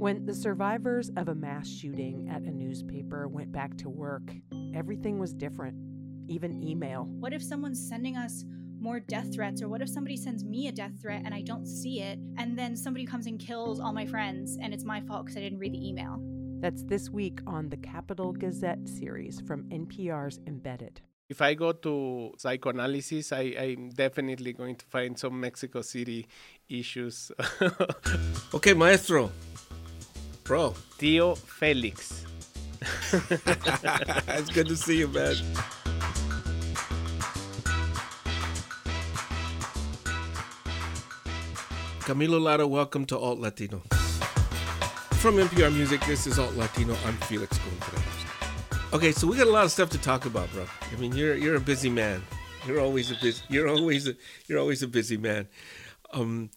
When the survivors of a mass shooting at a newspaper went back to work, everything was different, even email. What if someone's sending us more death threats, or what if somebody sends me a death threat and I don't see it, and then somebody comes and kills all my friends, and it's my fault because I didn't read the email? That's this week on the Capital Gazette series from NPR's Embedded. If I go to psychoanalysis, I, I'm definitely going to find some Mexico City issues. okay, maestro. Bro. Tío Felix. it's good to see you, man. Camilo Lara, welcome to Alt Latino. From NPR Music, this is Alt Latino. I'm Felix Contreras. Okay, so we got a lot of stuff to talk about, bro. I mean, you're you're a busy man. You're always a busy. You're always a, you're always a busy man. Um,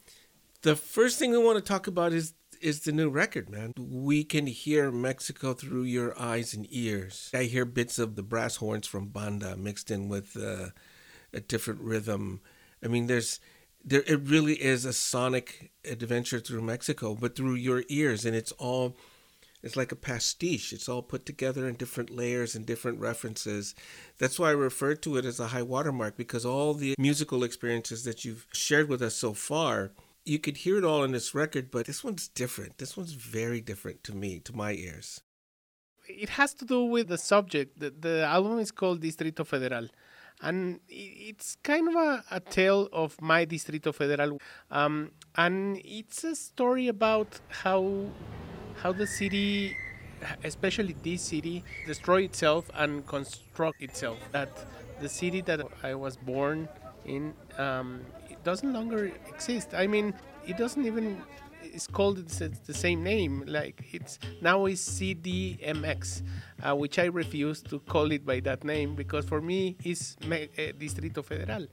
the first thing we want to talk about is is the new record, man. We can hear Mexico through your eyes and ears. I hear bits of the brass horns from banda mixed in with uh, a different rhythm. I mean, there's there it really is a sonic adventure through Mexico, but through your ears, and it's all it's like a pastiche. It's all put together in different layers and different references. That's why I refer to it as a high watermark because all the musical experiences that you've shared with us so far, you could hear it all in this record, but this one's different. This one's very different to me, to my ears. It has to do with the subject. The, the album is called Distrito Federal and it's kind of a, a tale of my Distrito Federal. Um, and it's a story about how how the city, especially this city, destroy itself and construct itself. That the city that I was born in um, doesn't longer exist. I mean, it doesn't even it's called the same name. Like it's now is CDMX, uh, which I refuse to call it by that name because for me it's Me- uh, Distrito Federal.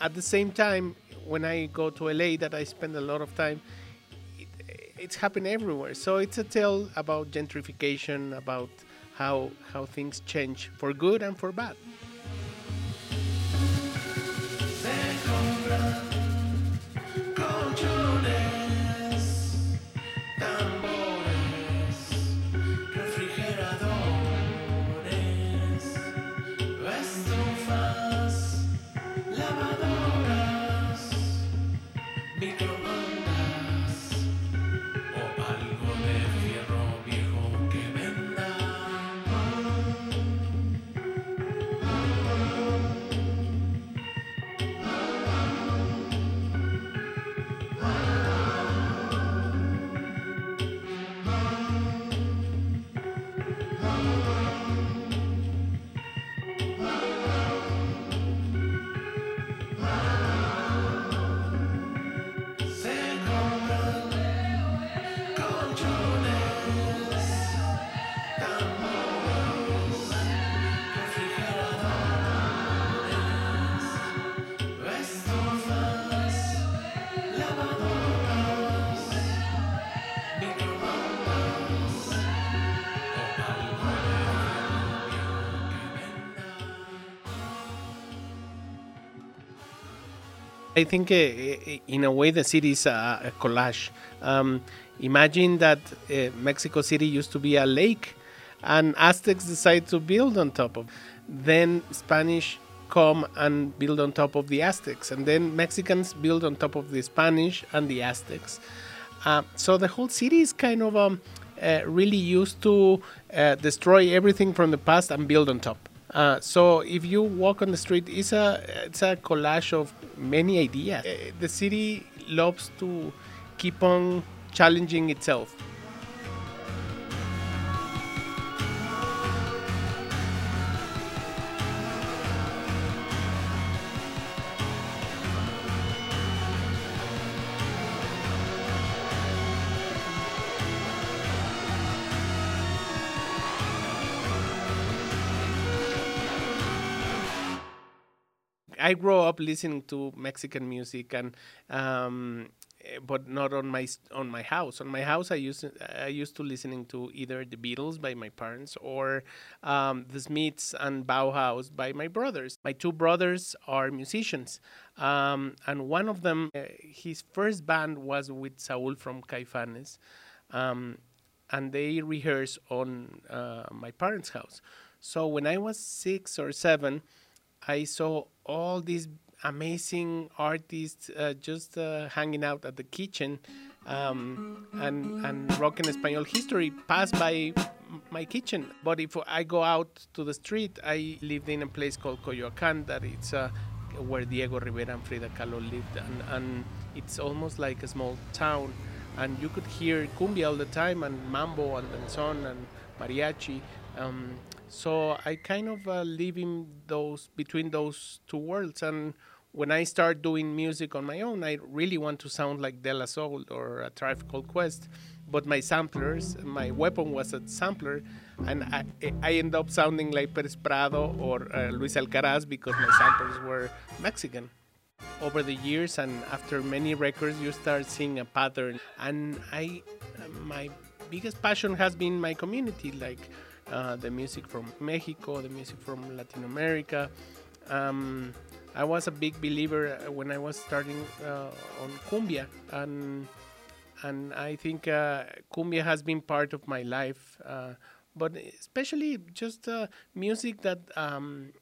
At the same time when i go to la that i spend a lot of time it, it's happening everywhere. So it's a tale about gentrification about how how things change for good and for bad I think uh, in a way the city is a, collage. Um, imagine that uh, Mexico City used to be a lake, and Aztecs decide to build on top of. Then Spanish come and build on top of the Aztecs, and then Mexicans build on top of the Spanish and the Aztecs. Uh, so the whole city is kind of um, uh, really used to uh, destroy everything from the past and build on top. Uh, so if you walk on the street, it's a it's a collage of many ideas. Uh, the city loves to keep on challenging itself. I grew up listening to Mexican music and um, eh, but not on my on my house. On my house, I used I used to listening to either the Beatles by my parents or um, the Smiths and Bauhaus by my brothers. My two brothers are musicians, um, and one of them, uh, his first band was with Saul from Caifanes, um, and they rehearsed on uh, my parents' house. So when I was six or seven, I saw all these amazing artists uh, just uh, hanging out at the kitchen um, and, and rock en español history passed by my kitchen. But if I go out to the street, I lived in a place called Coyoacan that it's uh, where Diego Rivera and Frida Kahlo lived, and, and it's almost like a small town. And you could hear cumbia all the time, and mambo, and danzón, and mariachi. Um, so I kind of uh, live in those between those two worlds. And when I start doing music on my own, I really want to sound like De La Soul or a Tribe Called Quest. But my samplers, my weapon was a sampler, and I, I end up sounding like Perez Prado or uh, Luis Alcaraz because my samplers were Mexican. Over the years and after many records, you start seeing a pattern. And I, my biggest passion has been my community, like uh, the music from Mexico, the music from Latin America. Um, I was a big believer uh, when I was starting uh, on cumbia, and and I think uh, cumbia has been part of my life, uh, but especially just uh, music that um,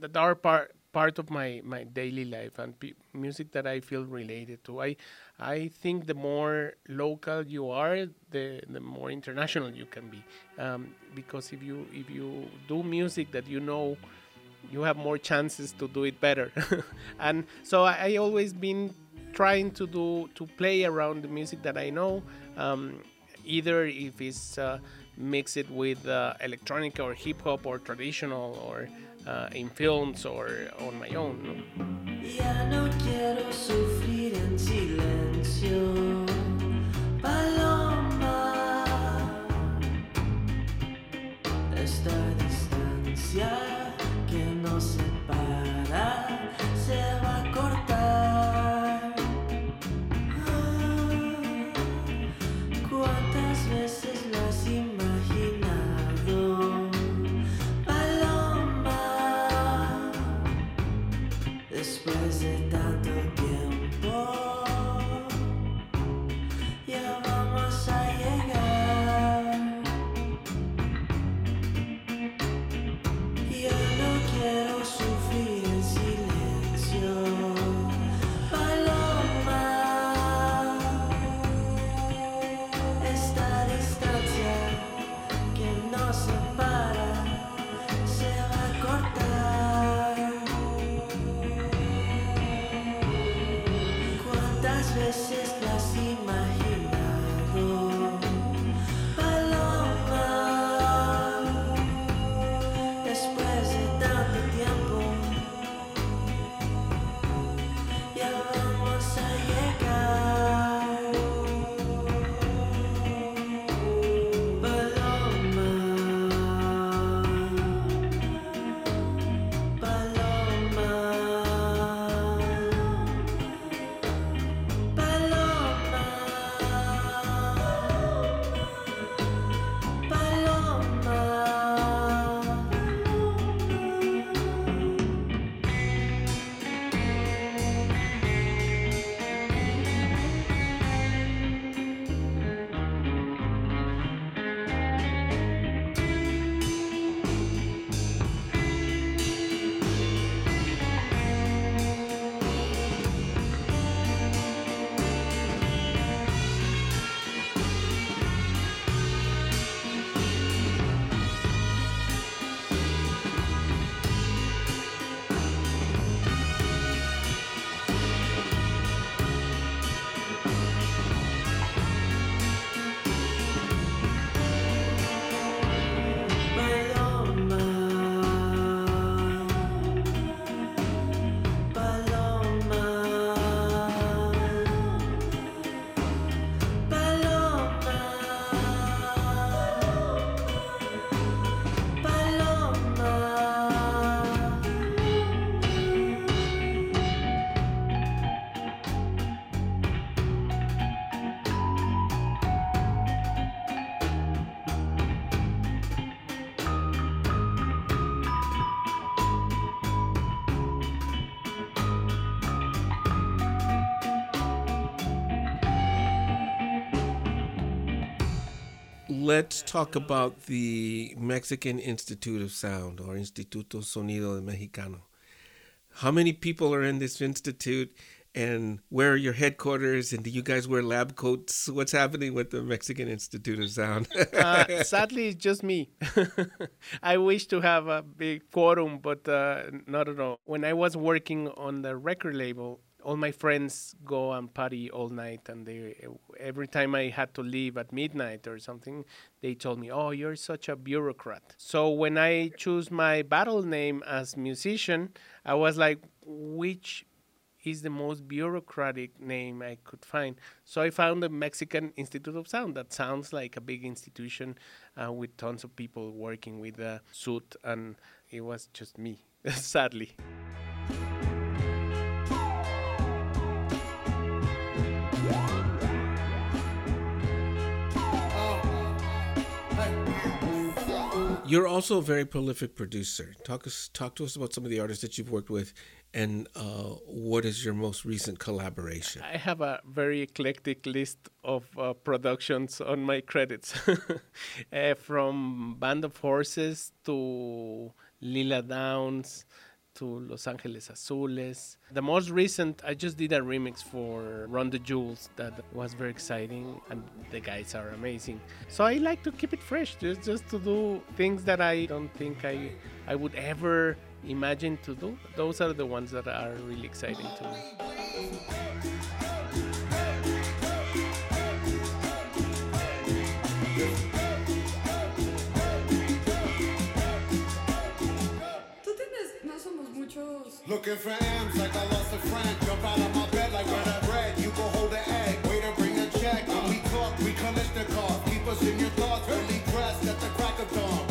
that are part part of my, my daily life and p- music that I feel related to. I I think the more local you are, the the more international you can be. Um, because if you if you do music that you know, you have more chances to do it better. and so I, I, always been trying to do to play around the music that I know. Um, either if it's uh, mix it with uh, electronic or hip hop or traditional or uh, in films or on my own. No let's talk about the Mexican Institute of Sound or Instituto Sonido Mexicano. How many people are in this institute? and where are your headquarters and do you guys wear lab coats what's happening with the mexican institute of sound uh, sadly it's just me i wish to have a big quorum but uh, not at all when i was working on the record label all my friends go and party all night and they every time i had to leave at midnight or something they told me oh you're such a bureaucrat so when i choose my battle name as musician i was like which is the most bureaucratic name I could find. So I found the Mexican Institute of Sound. That sounds like a big institution uh, with tons of people working with a suit, and it was just me, sadly. You're also a very prolific producer. Talk us, talk to us about some of the artists that you've worked with, and uh, what is your most recent collaboration? I have a very eclectic list of uh, productions on my credits, uh, from Band of Horses to Lila Downs to Los Angeles Azules. The most recent, I just did a remix for Run the Jewels that was very exciting, and the guys are amazing. So I like to keep it fresh, just just to do things that I don't think I I would ever imagine to do. Those are the ones that are really exciting to me. Looking for M's like I lost a friend. Jump out of my bed like where that bread. You go hold the egg. Wait to bring a check. When we talk, we Kalashnikov. Keep us in your thoughts. Fully dressed at the crack of dawn.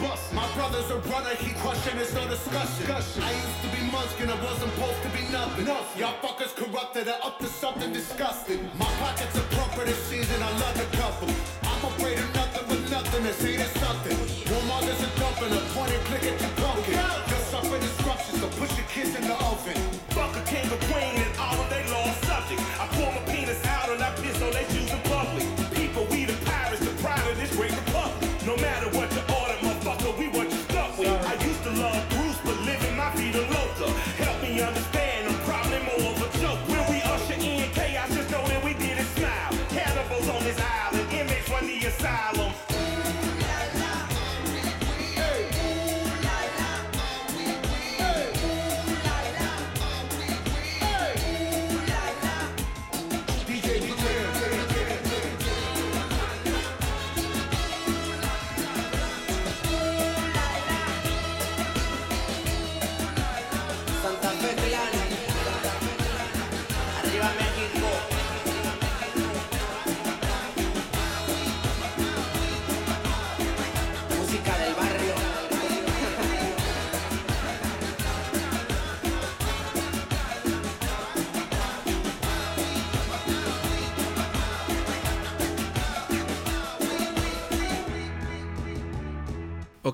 Busted. My brother's a runner, he crushing, it's no discussion. I used to be munchkin, I wasn't supposed to be nothing. Y'all fuckers corrupted, I up to something disgusting. My pockets are plump for this season, I love the couple. I'm afraid of nothing but nothing, this ain't it something. No more there's a dumping, a point and click at your pumpkin. You'll suffer disruption, so push your kids in the oven. Fuck a king or queen and all of they lost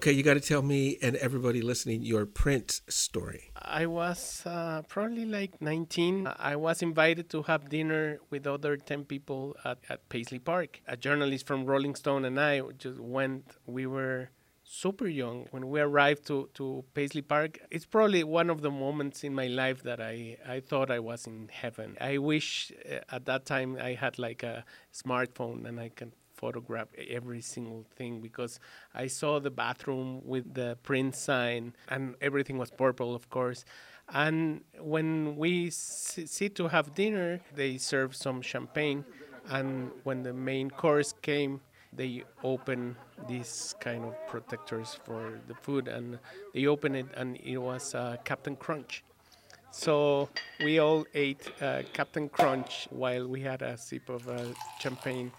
Okay, you got to tell me and everybody listening your Prince story. I was uh, probably like 19. I was invited to have dinner with other 10 people at, at Paisley Park. A journalist from Rolling Stone and I just went. We were super young when we arrived to, to Paisley Park. It's probably one of the moments in my life that I, I thought I was in heaven. I wish uh, at that time I had like a smartphone and I can photograph every single thing because I saw the bathroom with the Prince sign and everything was purple, of course. And when we sit to have dinner, they serve some champagne. And when the main course came, they open these kind of protectors for the food and they open it and it was uh, Captain Crunch. So we all ate uh, Captain Crunch while we had a sip of uh, champagne.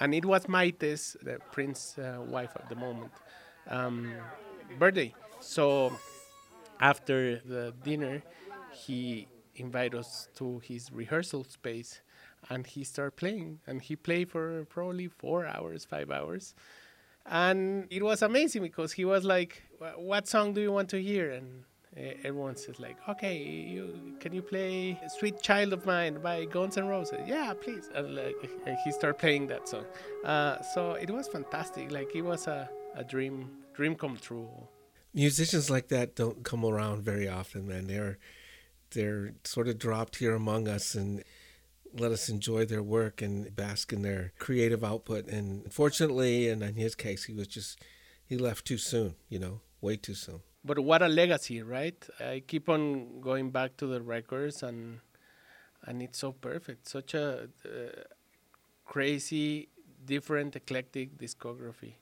And it was Mayte's, the prince's uh, wife at the moment, um, birthday. So after the dinner, he invited us to his rehearsal space and he started playing. And he played for probably four hours, five hours. And it was amazing because he was like, What song do you want to hear? And everyone says like, okay, you can you play "Sweet Child of Mine" by Guns N' Roses? Yeah, please. And like he started playing that song. Uh, so it was fantastic. Like it was a, a dream dream come true. Musicians like that don't come around very often, man. They're they're sort of dropped here among us and let us enjoy their work and bask in their creative output. And unfortunately, and in his case, he was just he left too soon. You know, way too soon. But what a legacy, right? I keep on going back to the records and and it's so perfect. Such a uh, crazy, different, eclectic discography.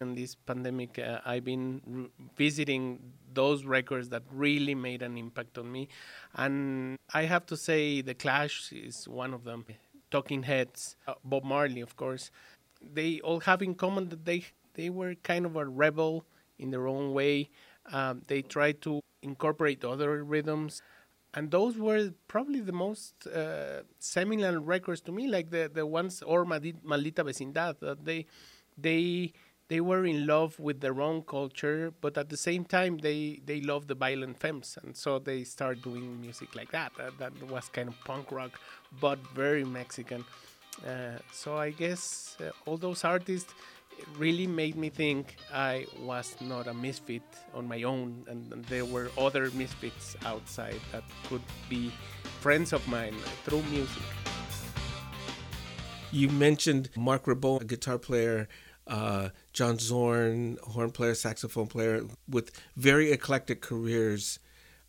In this pandemic, uh, I've been re- visiting those records that really made an impact on me, and I have to say, The Clash is one of them. Talking Heads, uh, Bob Marley, of course, they all have in common that they they were kind of a rebel in their own way. Um, they tried to incorporate other rhythms, and those were probably the most uh, seminal records to me, like the the ones or Maldita Vecindad. That they they they were in love with their own culture, but at the same time they they loved the violent femmes, and so they started doing music like that. That, that was kind of punk rock, but very Mexican. Uh, so I guess uh, all those artists really made me think I was not a misfit on my own, and, there were other misfits outside that could be friends of mine through music. You mentioned Marc Ribot, a guitar player, uh, John Zorn, horn player, saxophone player, with very eclectic careers.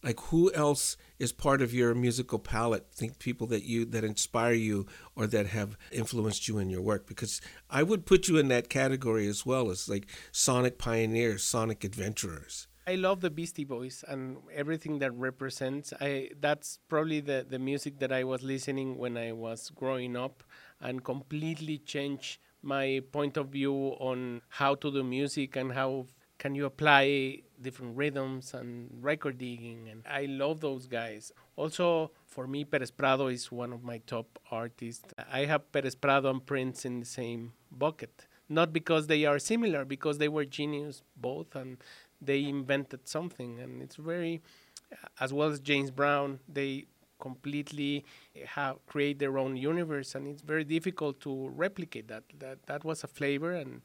Like who else is part of your musical palette? Think people that you that inspire you or that have influenced you in your work? Because I would put you in that category as well as like sonic pioneers, sonic adventurers. I love the Beastie Boys and everything that represents. I that's probably the, the music that I was listening when I was growing up and completely changed my point of view on how to do music and how can you apply different rhythms and record digging and I love those guys. Also for me Perez Prado is one of my top artists. I have Perez Prado and Prince in the same bucket. Not because they are similar, because they were genius both and they invented something and it's very as well as James Brown, they completely have create their own universe and it's very difficult to replicate that. That that was a flavor and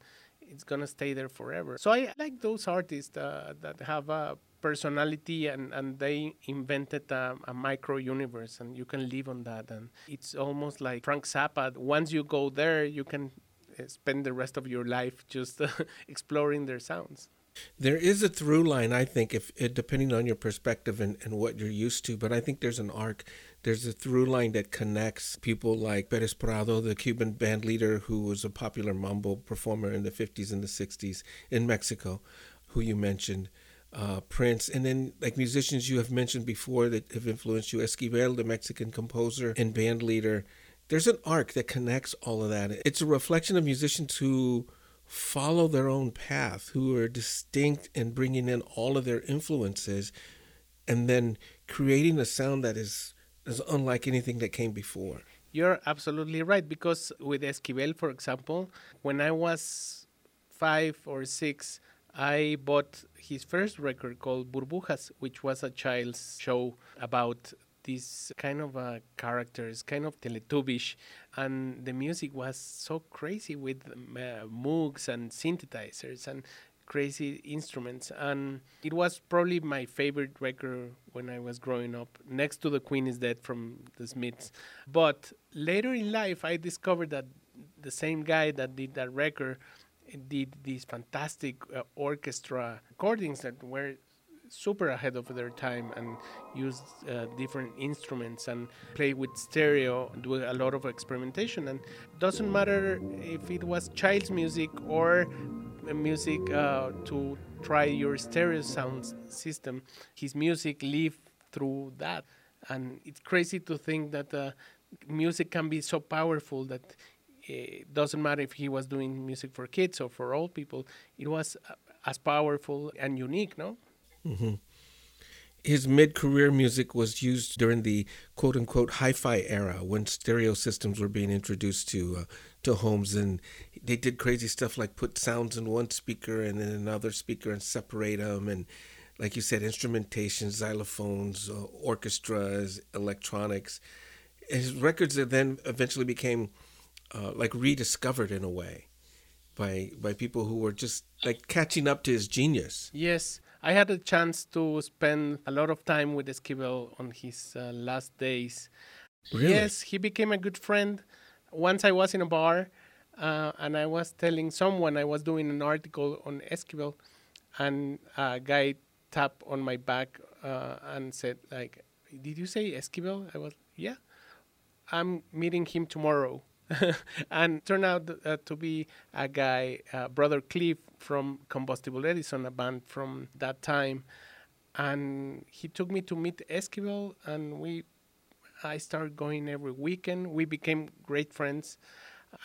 it's gonna stay there forever. So I like those artists uh, that have a personality and, and they invented a, a micro universe and you can live on that and it's almost like Frank Zappa. Once you go there, you can uh, spend the rest of your life just exploring their sounds. There is a through line, I think, if depending on your perspective and, and what you're used to. But I think there's an arc. There's a through line that connects people like Perez Prado, the Cuban band leader who was a popular mambo performer in the 50s and the 60s in Mexico, who you mentioned, uh, Prince, and then like musicians you have mentioned before that have influenced you, Esquivel, the Mexican composer and band leader. There's an arc that connects all of that. It's a reflection of musicians who follow their own path, who are distinct and bringing in all of their influences, and then creating a sound that is is unlike anything that came before. You're absolutely right because with Esquivel, for example, when I was five or six, I bought his first record called Burbujas, which was a child's show about these kind of uh, characters, kind of Teletubbish, and the music was so crazy with uh, Moogs and synthesizers and crazy instruments. And it was probably my favorite record when I was growing up, next to The Queen is Dead from the Smiths. But later in life, I discovered that the same guy that did that record did these fantastic uh, orchestra recordings that were super ahead of their time and used uh, different instruments and play with stereo do a lot of experimentation and doesn't matter if it was child's music or music uh, to try your stereo sound system his music lived through that. And it's crazy to think that uh, music can be so powerful that it doesn't matter if he was doing music for kids or for old people it was uh, as powerful and unique no His mid career music was used during the quote unquote hi fi era when stereo systems were being introduced to, uh, to homes. And they did crazy stuff like put sounds in one speaker and then another speaker and separate them. And like you said, instrumentation, xylophones, uh, orchestras, electronics. His records then eventually became uh, like rediscovered in a way by by people who were just like catching up to his genius. Yes, I had a chance to spend a lot of time with Esquivel on his uh, last days. Really? Yes, he became a good friend. Once I was in a bar uh, and I was telling someone I was doing an article on Esquivel, and a guy tapped on my back uh, and said, like, did you say Esquivel? I was, yeah. I'm meeting him tomorrow. and turned out uh, to be a guy, uh, Brother Cleve from Combustible Edison, a band from that time. And he took me to meet Esquivel, and we, I started going every weekend. We became great friends,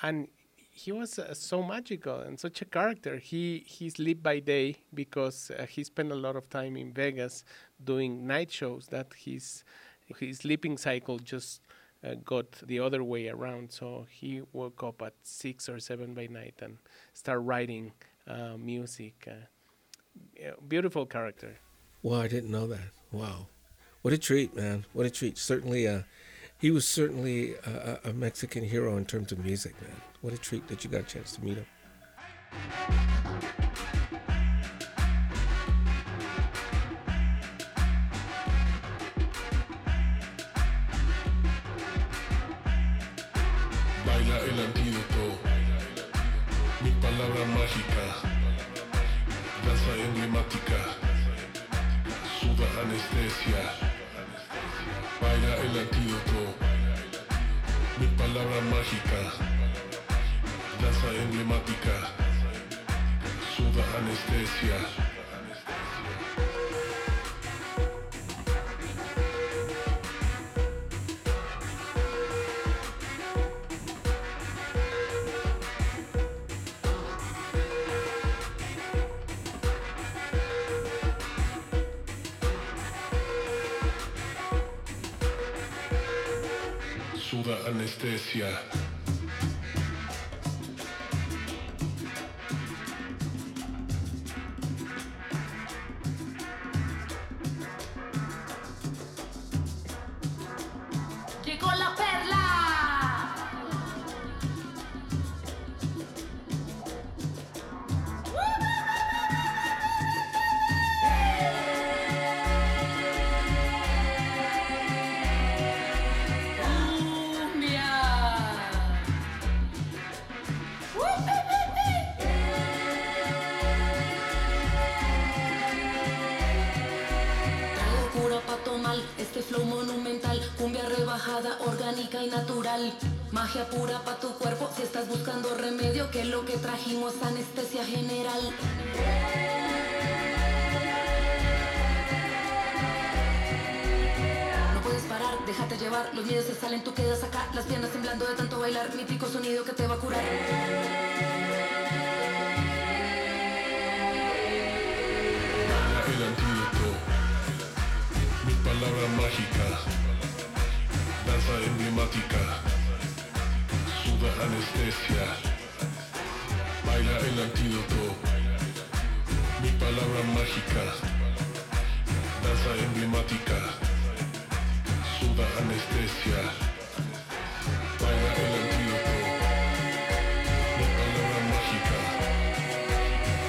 and he was uh, so magical and such a character. He he slept by day because uh, he spent a lot of time in Vegas doing night shows. That his his sleeping cycle just uh, got the other way around. So he woke up at six or seven by night and start writing uh, music. Uh, beautiful character. Wow, I didn't know that. Wow, what a treat, man! What a treat. Certainly, uh, he was certainly a a Mexican hero in terms of music, man. What a treat that you got a chance to meet him. Baila el antídoto, mi palabra mágica, danza emblemática, suda anestesia. Baila el antídoto, mi palabra mágica, danza emblemática, suda anestesia. Magia pura pa' tu cuerpo, si estás buscando remedio, que lo que trajimos es anestesia general. No puedes parar, déjate llevar, los miedos se salen, tú quedas acá, las piernas temblando de tanto bailar, mítico sonido que te va a curar. El antídoto, mi palabra mágica, danza emblemática, anestesia. Baila el antídoto, mi palabra mágica, danza emblemática, suda anestesia, baila el antídoto. Mi palabra mágica,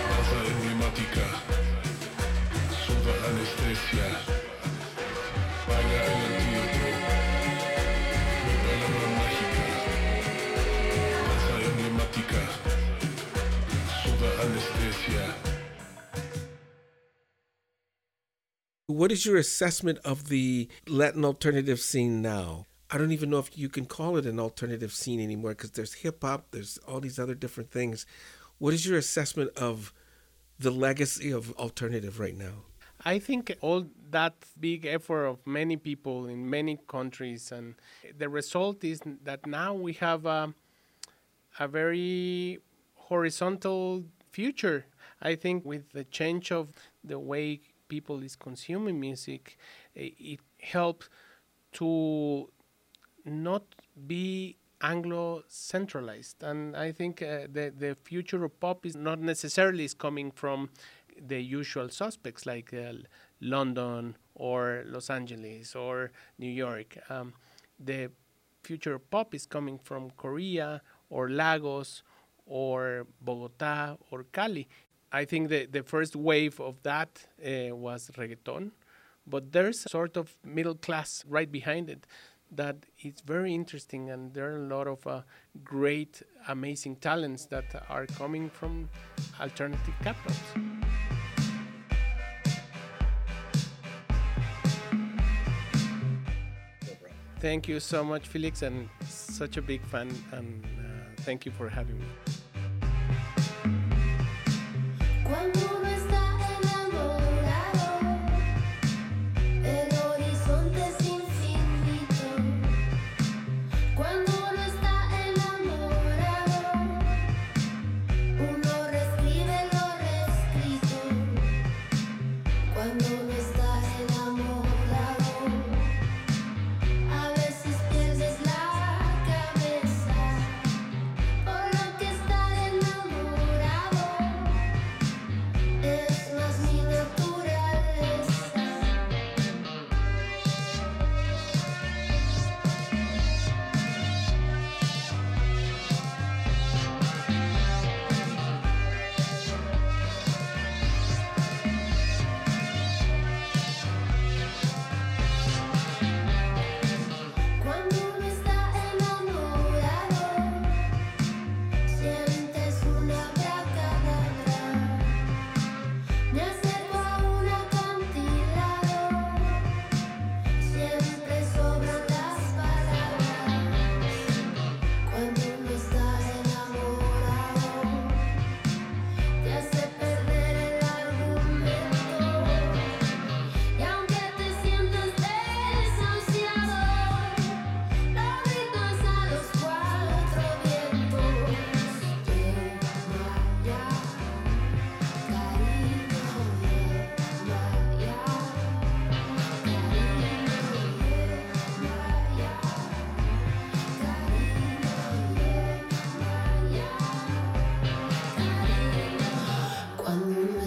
danza emblemática, suda anestesia, What is your assessment of the Latin alternative scene now? I don't even know if you can call it an alternative scene anymore because there's hip hop, there's all these other different things. What is your assessment of the legacy of alternative right now? I think all that big effort of many people in many countries, and the result is that now we have a, a very horizontal future. I think with the change of the way people is consuming music, it helps to not be Anglo centralized. And I think uh, the, the future of pop is not necessarily is coming from the usual suspects like uh, London or Los Angeles or New York. Um, the future of pop is coming from Korea or Lagos or Bogota or Cali. I think the, the first wave of that uh, was reggaeton, but there's a sort of middle class right behind it that is very interesting, and there are a lot of uh, great, amazing talents that are coming from alternative capitals. Thank you so much, Felix, and such a big fan, and uh, thank you for having me.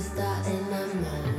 start in my mind.